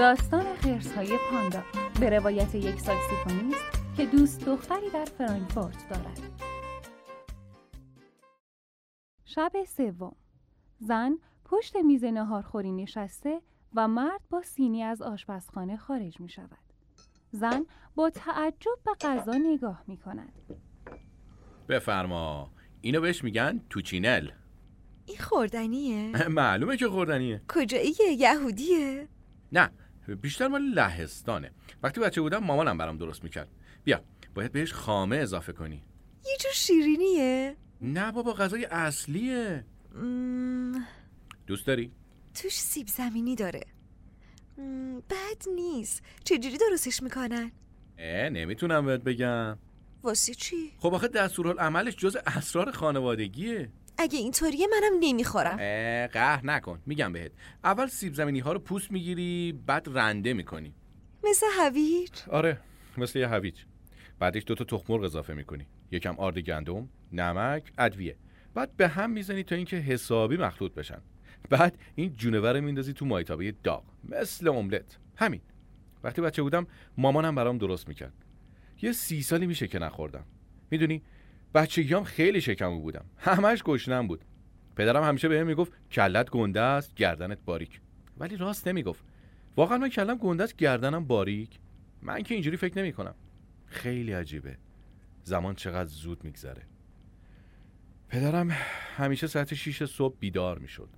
داستان خرس های پاندا به روایت یک ساکسیفونیست که دوست دختری در فرانکفورت دارد شب سوم زن پشت میز نهارخوری نشسته و مرد با سینی از آشپزخانه خارج می شود. زن با تعجب به غذا نگاه می کند. بفرما اینو بهش میگن توچینل این خوردنیه؟ معلومه که خوردنیه کجاییه؟ یهودیه؟ نه بیشتر مال لهستانه. وقتی بچه بودم مامانم برام درست می‌کرد. بیا باید بهش خامه اضافه کنی. یه جور شیرینیه؟ نه بابا غذای اصلیه. دوست داری؟ توش سیب زمینی داره. بد نیست. چجوری درستش می‌کنن؟ اه نمی‌تونم بهت بگم. واسه چی؟ خب آخه دستورالعملش جز اسرار خانوادگیه. اگه اینطوریه منم نمی‌خورم. قهر نکن. میگم بهت. اول سیب زمینی ها رو پوست می‌گیری بعد رنده می‌کنی. مثل هویج. آره مثل یه هویج. بعدش دوتا تخم مرغ اضافه می‌کنی. یکم آرد گندم نمک ادویه. بعد به هم می‌زنی تا اینکه حسابی مخلوط بشن. بعد این جونور رو میندازی تو مایتابه داغ. مثل املت. همین. وقتی بچه بودم مامانم برام درست می‌کرد. یه سی سالی میشه که نخوردم. می‌دونی؟ بچگیام خیلی شکمو بودم. همش گشنم بود. پدرم همیشه بهم می‌گفت کلت گنده است گردنت باریک. ولی راست نمی‌گفت. واقعا من کلم گنده است گردنم باریک؟ من که اینجوری فکر نمی کنم خیلی عجیبه. زمان چقدر زود میگذره. پدرم همیشه ساعت 6 صبح بیدار می‌شد.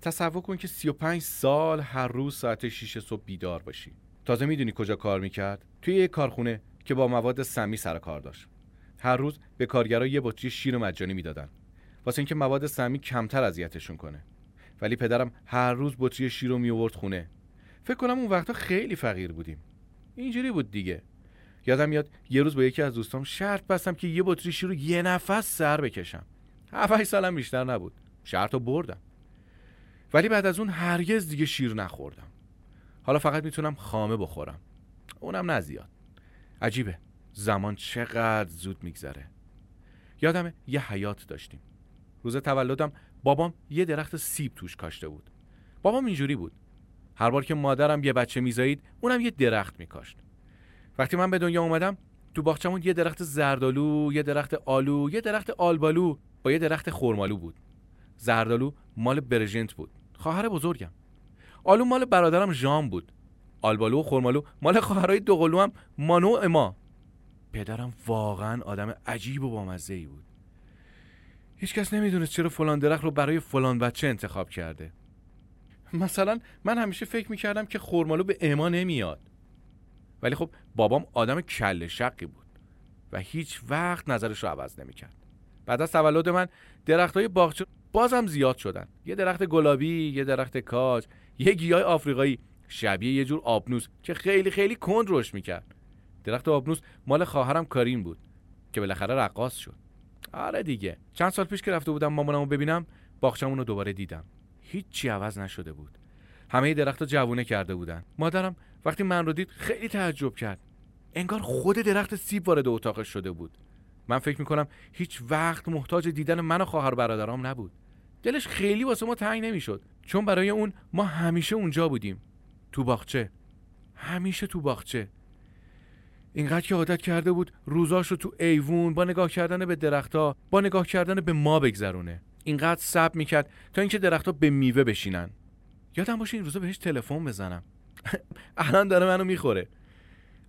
تصور کن که 35 سال هر روز ساعت 6 صبح بیدار باشی. تازه می‌دونی کجا کار می‌کرد؟ توی یک کارخونه که با مواد سمی سر کار داشت. هر روز به کارگرا یه بطری شیر مجانی می‌دادن. واسه اینکه مواد سمی کمتر اذیتشون کنه. ولی پدرم هر روز بطری شیر رو می آورد خونه. فکر کنم اون وقتا خیلی فقیر بودیم. اینجوری بود دیگه. یادم میاد یه روز با یکی از دوستام شرط بستم که یه بطری شیر رو یه نفس سر بکشم. هفت سالم بیشتر نبود. شرط رو بردم. ولی بعد از اون هرگز دیگه شیر نخوردم. حالا فقط می‌تونم خامه بخورم. اونم نزیاد عجیبه. زمان چقدر زود میگذره. یادم یه حیات داشتیم. روز تولدم بابام یه درخت سیب توش کاشته بود. بابام اینجوری بود. هر بار که مادرم یه بچه میزایید اونم یه درخت میکاشت. وقتی من به دنیا اومدم تو باغچمون یه درخت زردالو یه درخت آلو یه درخت آلبالو با یه درخت خرمالو بود. زردالو مال برژنت بود. خواهر بزرگم. آلو مال برادرم ژان بود. آلبالو و خرمالو مال خواهرای دوقلو هم مانو اما. پدرم واقعا آدم عجیب و بامزه ای بود. هیچکس نمی‌دونست چرا فلان درخت رو برای فلان بچه انتخاب کرده. مثلا من همیشه فکر می‌کردم که خرمالو به اما نمیاد. ولی خب بابام آدم کل شقی بود و هیچ وقت نظرش رو عوض نمی‌کرد. بعد از تولد من درخت های باغچه بازم زیاد شدن. یه درخت گلابی یه درخت کاج یه گیاه آفریقایی. شبیه یه جور آبنوس که خیلی خیلی کند رشد می‌کرد. درخت آبنوس مال خواهرم کارین بود که بالاخره رقاص شد. آره دیگه. چند سال پیش که رفته بودم مامانمو ببینم باغچمون رو دوباره دیدم. هیچی عوض نشده بود. همه درختها جوونه کرده بودن. مادرم وقتی من رو دید خیلی تعجب کرد. انگار خود درخت سیب وارد اتاقش شده بود. من فکر می‌کنم هیچ وقت محتاج دیدن من و خواهر برادرام نبود. دلش خیلی واسه ما تنگ نمی‌شد. چون برای اون ما همیشه اونجا بودیم. تو باغچه. همیشه تو باغچه. اینقدر که عادت کرده بود روزاشو تو ایوون با نگاه کردن به درختها با نگاه کردن به ما بگذرونه. اینقدر صبر می‌کرد تا اینکه درختها به میوه بشینن. یادم باشه این روزا بهش تلفن بزنم. الان داره منو می‌خوره.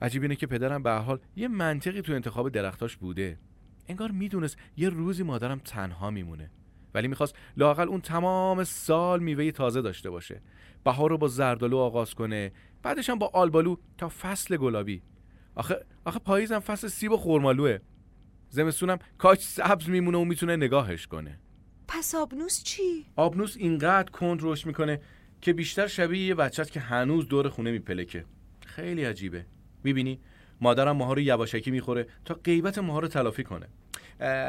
عجیب اینه که پدرم به حال یه منطقی تو انتخاب درختاش بوده. انگار می‌دونست یه روزی مادرم تنها میمونه. ولی می‌خواست لاقل اون تمام سال میوه تازه داشته باشه. بهار رو با زردالو آغاز کنه بعدش هم با آلبالو تا فصل گلابی. آخه آخه پاییزم فصل سیب و خرمالوه زمستونم کاش سبز میمونه و می‌تونه نگاهش کنه. پس آبنوس چی؟ آبنوس اینقدر کند رشد می‌کنه که بیشتر شبیه یه بچه که هنوز دور خونه میپلکه. خیلی عجیبه. می‌بینی؟ مادرم ماها رو یواشکی می‌خوره تا غیبت ماها رو تلافی کنه.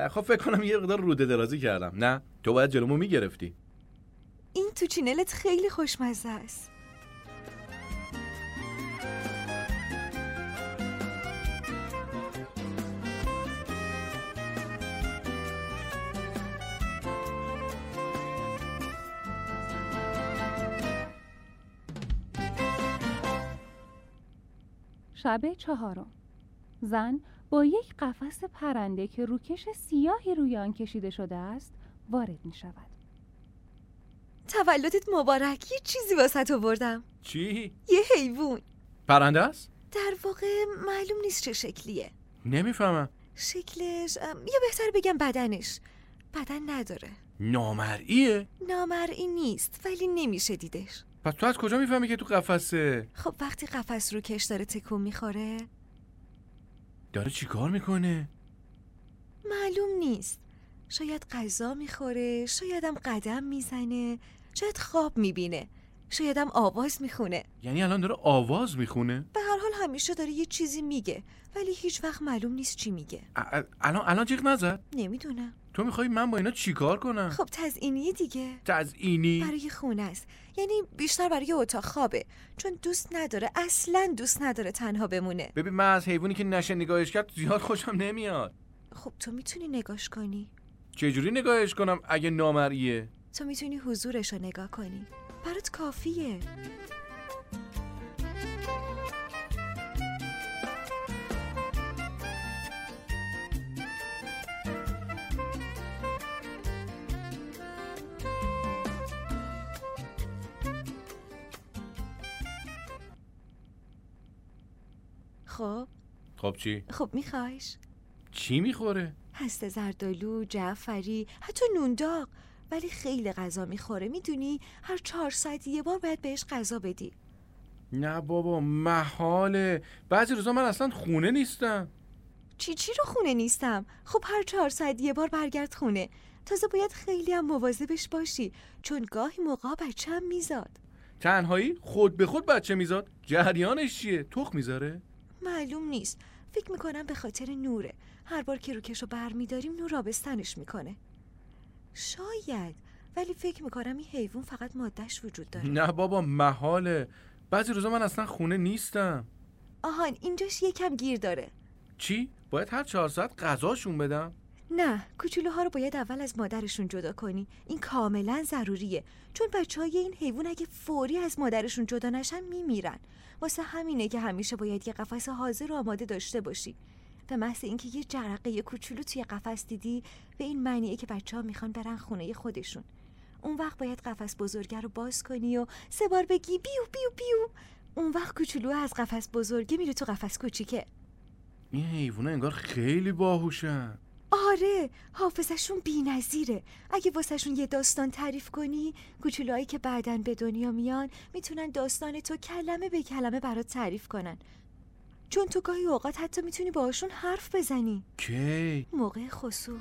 خب فکر کنم یه مقدار روده درازی کردم. نه؟ تو باید جلومو می‌گرفتی. این تو چینلت خیلی خوشمزه است. شب چهارم. زن با یک قفس پرنده که روکش سیاهی روی آن کشیده شده است وارد می شود تولدت مبارک. یه چیزی واسه آوردم چی؟ یه حیوان. پرنده است؟ در واقع معلوم نیست چه شکلیه. نمی‌فهمم. شکلش یا بهتر بگم بدنش. بدن نداره. نامرئیه؟ نامرئی نیست ولی نمیشه دیدش. پس تو از کجا می‌فهمی که تو قفسه خب وقتی قفس رو کش داره تکون می‌خوره. داره چیکار می‌کنه؟ معلوم نیست. شاید غذا می‌خوره شایدم قدم می‌زنه شاید خواب می‌بینه شایدم آواز می‌خونه. یعنی الان داره آواز می‌خونه؟ حال همیشه داره یه چیزی میگه ولی هیچ وقت معلوم نیست چی میگه. الان الان جیغ نزد؟ نمی‌دونم. تو می‌خوای من با اینا چیکار کنم؟ خب تزئینیه دیگه. تزئینی؟ برای خونه است. یعنی بیشتر برای اتاق خوابه. چون دوست نداره اصلا دوست نداره تنها بمونه. ببین من از حیوانی که نشه نگاهش کرد زیاد خوشم نمیاد. خب تو می‌تونی نگاش کنی. چجوری نگاهش کنم اگه نامرئیه؟ تو می‌تونی حضورش رو نگاه کنی. برات کافیه. خب؟ خب چی؟ خب میخوایش. چی می‌خوره؟ هسته زردالو جعفری حتی نونداغ ولی خیلی غذا می‌خوره می‌دونی؟ هر چهار ساعت یه بار باید بهش غذا بدی. نه بابا محاله. بعضی روزا من اصلا خونه نیستم. چی چی رو خونه نیستم؟ خب هر چهار ساعت یه بار برگرد خونه. تازه باید خیلی هم مواظبش باشی چون گاهی موقع بچه هم میزاد. تنهایی خود به خود بچه میزاد؟ جریانش چیه؟ تخ می‌ذاره؟ معلوم نیست. فکر می‌کنم به خاطر نوره. هر بار که روکش رو بر میداریم نور آبستنش می‌کنه. شاید. ولی فکر می‌کنم این حیوان فقط مادهش وجود داره. نه بابا محاله. بعضی روزا من اصلا خونه نیستم. آهان اینجاش یکم گیر داره. چی؟ باید هر چهار ساعت غذاشون بدم؟ نه کوچولوها رو باید اول از مادرشون جدا کنی. این کاملا ضروریه. چون بچه های این حیوان اگه فوری از مادرشون جدا نشن میمیرن. واسه همینه که همیشه باید یه قفس حاضر و آماده داشته باشی. به محض اینکه یه جرقه کوچولو توی قفس دیدی به این معنیه که بچه ها می‌خوان برن خونه خودشون. اون وقت باید قفس بزرگه رو باز کنی و سه بار بگی بیو بیو بیو. اون وقت کوچولو از قفس بزرگه میره تو قفس کوچیکه. این حیوونا انگار خیلی باهوشن. آره حافظشون بی نظیره. اگه واسهشون یه داستان تعریف کنی کوچولوهایی که بعدن به دنیا میان می‌تونن داستان تو کلمه به کلمه برات تعریف کنن. چون تو گاهی اوقات حتی می‌تونی باهاشون حرف بزنی. کی؟ موقع خسوف